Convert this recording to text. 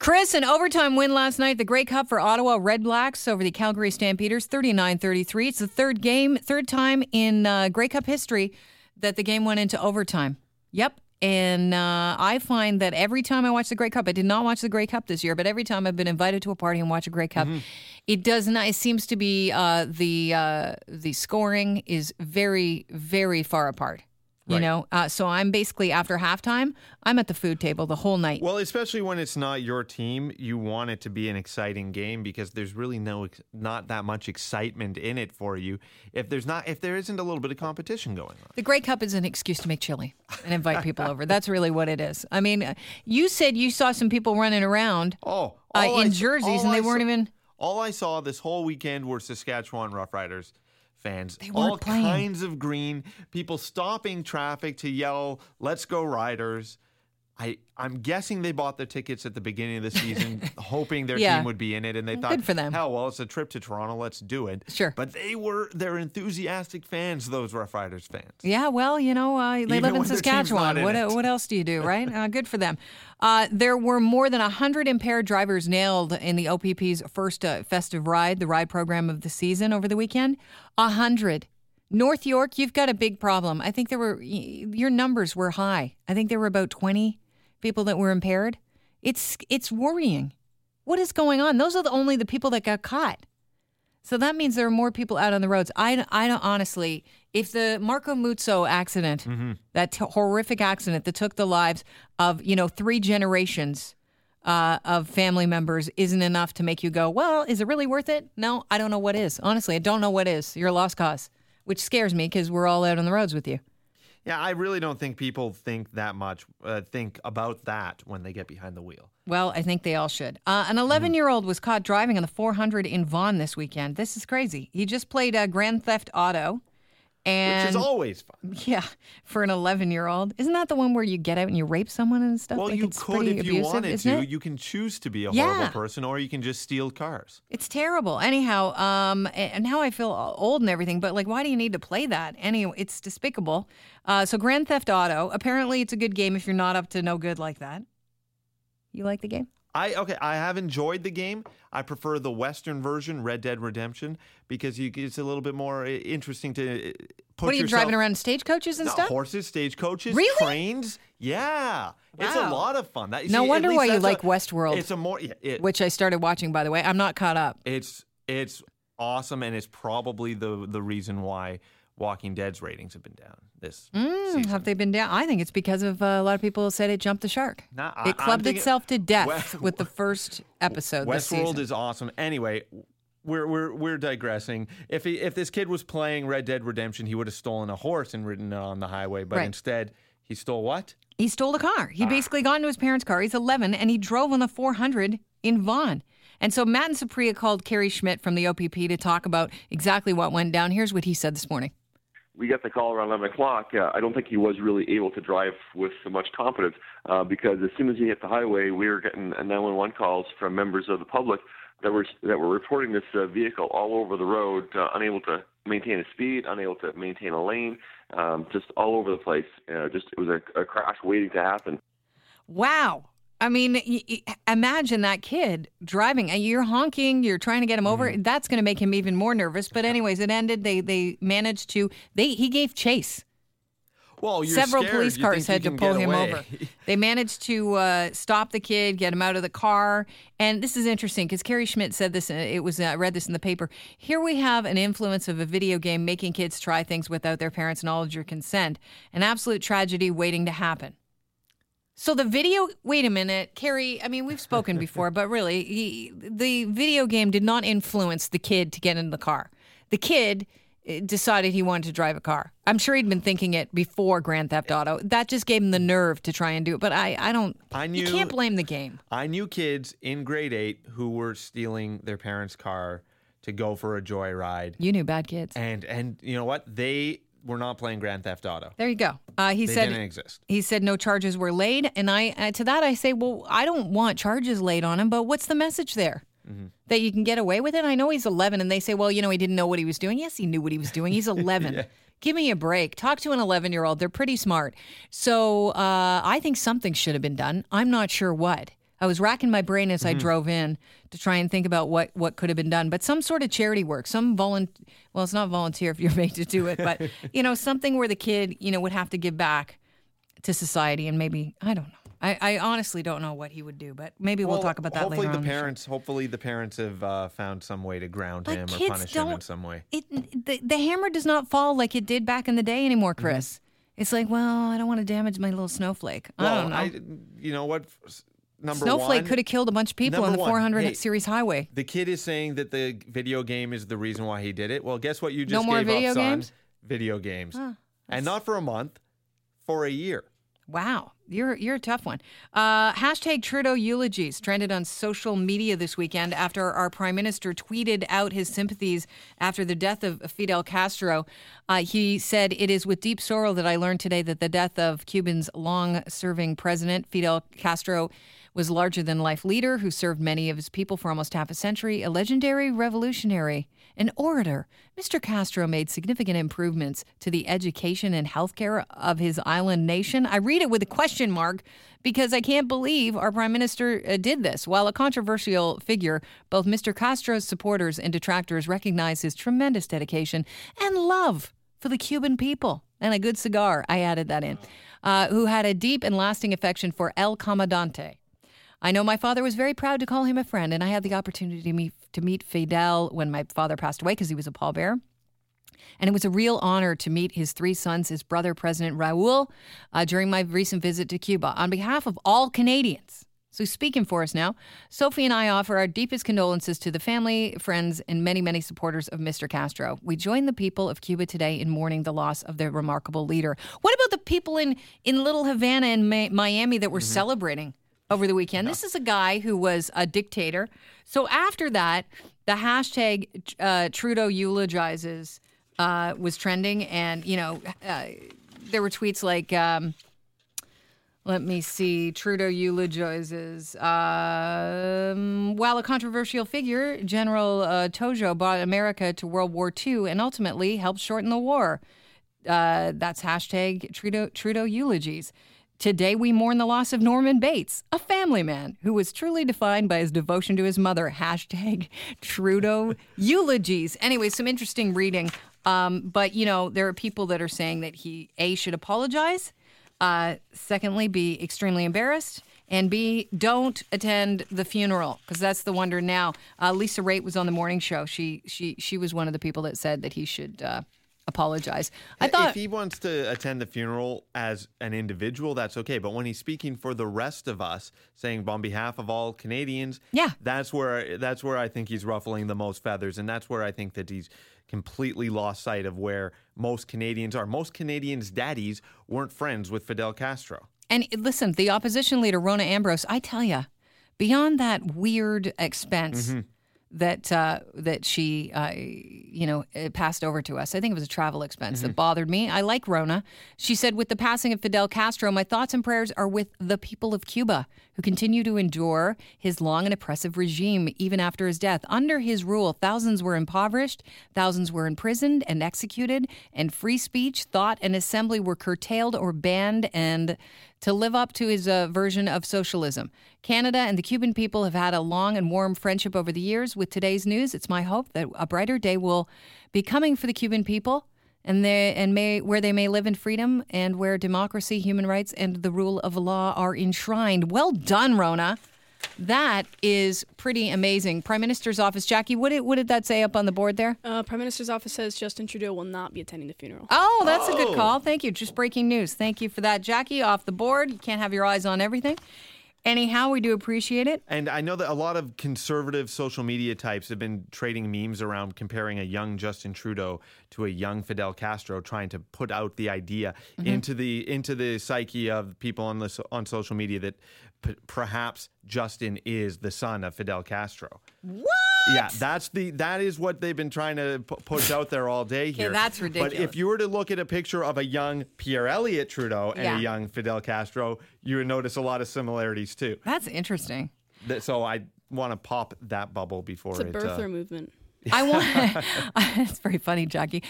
Chris, an overtime win last night, the Grey Cup for Ottawa Red Blacks over the Calgary Stampeders, 39 33. It's the third game, third time in uh, Grey Cup history that the game went into overtime. Yep. And uh, I find that every time I watch the Grey Cup, I did not watch the Grey Cup this year, but every time I've been invited to a party and watch a Grey Cup, it does not. It seems to be uh, the uh, the scoring is very very far apart. You Right. know, uh, so I'm basically after halftime, I'm at the food table the whole night. Well, especially when it's not your team, you want it to be an exciting game because there's really no not that much excitement in it for you if there's not if there isn't a little bit of competition going on. The Grey Cup is an excuse to make chili and invite people over. That's really what it is. I mean, uh, you said you saw some people running around Oh, uh, all I in jerseys and they I weren't saw- even. All I saw this whole weekend were Saskatchewan Roughriders fans. all playing. kinds of green people stopping traffic to yell, "Let's go Riders!" I I'm guessing they bought the tickets at the beginning of the season, hoping their Yeah. team would be in it, and they thought, good for them. Hell, well, it's a trip to Toronto. Let's do it. Sure. But they were they're enthusiastic fans. Those Rough Riders fans. Yeah, well, you know, uh, they Even live in when their team's not Saskatchewan. in What, it. what else do you do, right? Uh, good for them. Uh, there were more than 100 impaired drivers nailed in the OPP's first uh, festive ride, the ride program of the season over the weekend. 100. North York, you've got a big problem. I think there were, y- your numbers were high. I think there were about 20 people that were impaired. It's, it's worrying. What is going on? Those are the, only the people that got caught. So that means there are more people out on the roads. I, I don't honestly, if the Marco Muzzo accident, that t- horrific accident that took the lives of, you know, three generations uh, of family members isn't enough to make you go, well, is it really worth it? No, I don't know what is. Honestly, I don't know what is. You're a lost cause, which scares me because we're all out on the roads with you. Yeah, I really don't think people think that much, uh, think about that when they get behind the wheel. Well, I think they all should. Uh, an 11 year old was caught driving on the 400 in Vaughan this weekend. This is crazy. He just played uh, Grand Theft Auto. And Which is always fun. Yeah, for an 11 year old. Isn't that the one where you get out and you rape someone and stuff? Well, Like, you could if you abusive, wanted to. it? You can choose to be a Yeah. horrible person, or you can just steal cars. It's terrible. Anyhow, um, and now I feel old and everything, but like, why do you need to play that? Anyway, it's despicable. Uh, so, Grand Theft Auto, apparently it's a good game if you're not up to no good like that. You like the game? I okay. I have enjoyed the game. I prefer the Western version, Red Dead Redemption, because you, it's a little bit more uh, interesting to uh, put what are you yourself- driving around stagecoaches and No, stuff? horses, stagecoaches, Really? trains. Yeah, it's a lot of fun. That, No see, wonder why you a- like Westworld. It's a more. yeah, It, Which I started watching, by the way. I'm not caught up. it's it's awesome, and it's probably the the reason why Walking Dead's ratings have been down this Mm, have they been down? I think it's because of uh, a lot of people said it jumped the shark. Nah, I- it clubbed thinking- itself to death West- with the first episode. Westworld is awesome. Anyway, we're we're we're digressing. If he, if this kid was playing Red Dead Redemption, he would have stolen a horse and ridden it on the highway. But Right. instead, he stole what? He stole a car. Ah. He basically got into his parents' car. He's 11 and he drove on the 400 in Vaughan. And so Matt and Supriya called Kerry Schmidt from the OPP to talk about exactly what went down. Here's what he said this morning. We got the call around 11 o'clock. Uh, I don't think he was really able to drive with so much confidence uh, because as soon as he hit the highway, we were getting 911 calls from members of the public that were that were reporting this uh, vehicle all over the road, uh, unable to maintain a speed, unable to maintain a lane, um, just all over the place. Uh, just it was a, a crash waiting to happen. Wow. I mean, y- y- imagine that kid driving. You're honking. You're trying to get him over. Mm-hmm. That's going to make him even more nervous. But anyways, it ended. They they managed to. They he gave chase. Well, you're Several scared. police cars had to pull him away. over. They managed to uh, stop the kid, get him out of the car. And this is interesting because Kerry Schmidt said this. uh, It was uh, I read this in the paper. Here we have an influence of a video game making kids try things without their parents' knowledge or consent. An absolute tragedy waiting to happen. So the video, wait a minute, Kerry. I mean, we've spoken before, but really, he, the video game did not influence the kid to get in the car. The kid eh, decided he wanted to drive a car. I'm sure he'd been thinking it before Grand Theft Auto. That just gave him the nerve to try and do it. But I, I don't. I You can't blame the game. I knew kids in grade eight who were stealing their parents' car to go for a joyride, You knew bad kids. and and you know what? They were not playing Grand Theft Auto. There you go. Uh, he They said didn't exist. He said no charges were laid, and I uh, to that I say, well, I don't want charges laid on him, but what's the message there? Mm-hmm. That you can get away with it? I know he's 11, and they say, well, you know, he didn't know what he was doing. Yes, he knew what he was doing. He's 11. Give me a break. Talk to an 11 year old. They're pretty smart. So uh, I think something should have been done. I'm not sure what. I was racking my brain as I drove in to try and think about what what could have been done. But some sort of charity work, some volun well, it's not volunteer if you're made to do it, but you know, something where the kid, you know, would have to give back to society and maybe I don't know. I, I honestly don't know what he would do, but maybe we'll, Well, talk about that hopefully later the parents, hopefully the parents have uh, found some way to ground But him or punish him in some way. It the, the hammer does not fall like it did back in the day anymore, Mm-hmm. Chris. It's like, well, I don't want to damage my little snowflake. I don't know. I, you know what? Number Snowflake could have killed a bunch of people on the one, 400 hey, series highway. The kid is saying that the video game is the reason why he did it. Well, guess what? You No just more gave video up, son? games? Video games, and not for a month, for a year. Wow, you're you're a tough one. Uh, hashtag Trudeau eulogies trended on social media this weekend after our prime minister tweeted out his sympathies after the death of Fidel Castro. Uh, he said, "It is with deep sorrow that I learned today that the death of Cuba's long-serving president Fidel Castro." Was larger than life leader who served many of his people for almost half a century, a legendary revolutionary, an orator. Mr. Castro made significant improvements to the education and healthcare of his island nation. I read it with a question mark because I can't believe our prime minister uh, did this. While a controversial figure, both Mr. Castro's supporters and detractors recognize his tremendous dedication and love for the Cuban people. And a good cigar, I added that in, uh, who had a deep and lasting affection for El Comandante. I know my father was very proud to call him a friend, and I had the opportunity to meet, to meet Fidel when my father passed away because he was a pallbearer. And it was a real honor to meet his three sons, his brother, President Raul, uh, during my recent visit to Cuba. On behalf of all Canadians, so speaking for us now, Sophie and I offer our deepest condolences to the family, friends, and many, many supporters of Mr. Castro. We join the people of Cuba today in mourning the loss of their remarkable leader. What about the people in, in Little Havana and Miami that were celebrating over the weekend? This is a guy who was a dictator. So after that, the hashtag uh, Trudeau eulogizes uh, was trending, and you know, uh, there were tweets like. Um, let me see. Trudeau eulogizes. Um, while a controversial figure, General uh, Tojo brought America to World War II and ultimately helped shorten the war. Uh, that's hashtag Trudeau, Trudeau eulogies. Today we mourn the loss of Norman Bates, a family man who was truly defined by his devotion to his mother. Hashtag Trudeau eulogies. Anyway, some interesting reading. Um, but you know, there are people that are saying that he a should apologize. Uh, secondly, be extremely embarrassed. And B, don't attend the funeral because that's the wonder now. Uh, Lisa Raitt was on the morning show. She she she was one of the people that said that he should uh, apologize. I thought if he wants to attend the funeral as an individual, that's okay. But when he's speaking for the rest of us, saying on behalf of all Canadians, Yeah. that's where that's where I think he's ruffling the most feathers, and that's where I think that he's completely lost sight of where most Canadians are. Most Canadians' daddies weren't friends with Fidel Castro. And listen, the opposition leader, Rona Ambrose, I tell you, beyond that weird expense that uh, that she, uh, you know, uh, passed over to us, I think it was a travel expense that bothered me. I like Rona. She said, with the passing of Fidel Castro, my thoughts and prayers are with the people of Cuba who continue to endure his long and oppressive regime even after his death. Under his rule, thousands were impoverished, thousands were imprisoned and executed, and free speech, thought, and assembly were curtailed or banned and to live up to his uh, version of socialism. Canada and the Cuban people have had a long and warm friendship over the years. With today's news, it's my hope that a brighter day will be coming for the Cuban people and they and may where they may live in freedom and where democracy, human rights, and the rule of law are enshrined. Well done, Rona. That is pretty amazing. Prime Minister's office, Jackie. What did what did that say up on the board there? Uh, Prime Minister's office says Justin Trudeau will not be attending the funeral. Oh, that's a good Oh. call. Thank you. Just breaking news. Thank you for that, Jackie. Off the board. You can't have your eyes on everything. Anyhow, we do appreciate it. And I know that a lot of conservative social media types have been trading memes around comparing a young Justin Trudeau to a young Fidel Castro, trying to put out the idea Mm-hmm. into the into the psyche of people on the so- on social media that p- perhaps Justin is the son of Fidel Castro. What? Yeah, that's the that is what they've been trying to pu- push out there all day here. that's ridiculous. But if you were to look at a picture of a young Pierre Elliott Trudeau and Yeah. a young Fidel Castro, you would notice a lot of similarities too. That's interesting. So I want to pop that bubble before It's a it. birther uh, movement. I want. it's very funny, Jackie.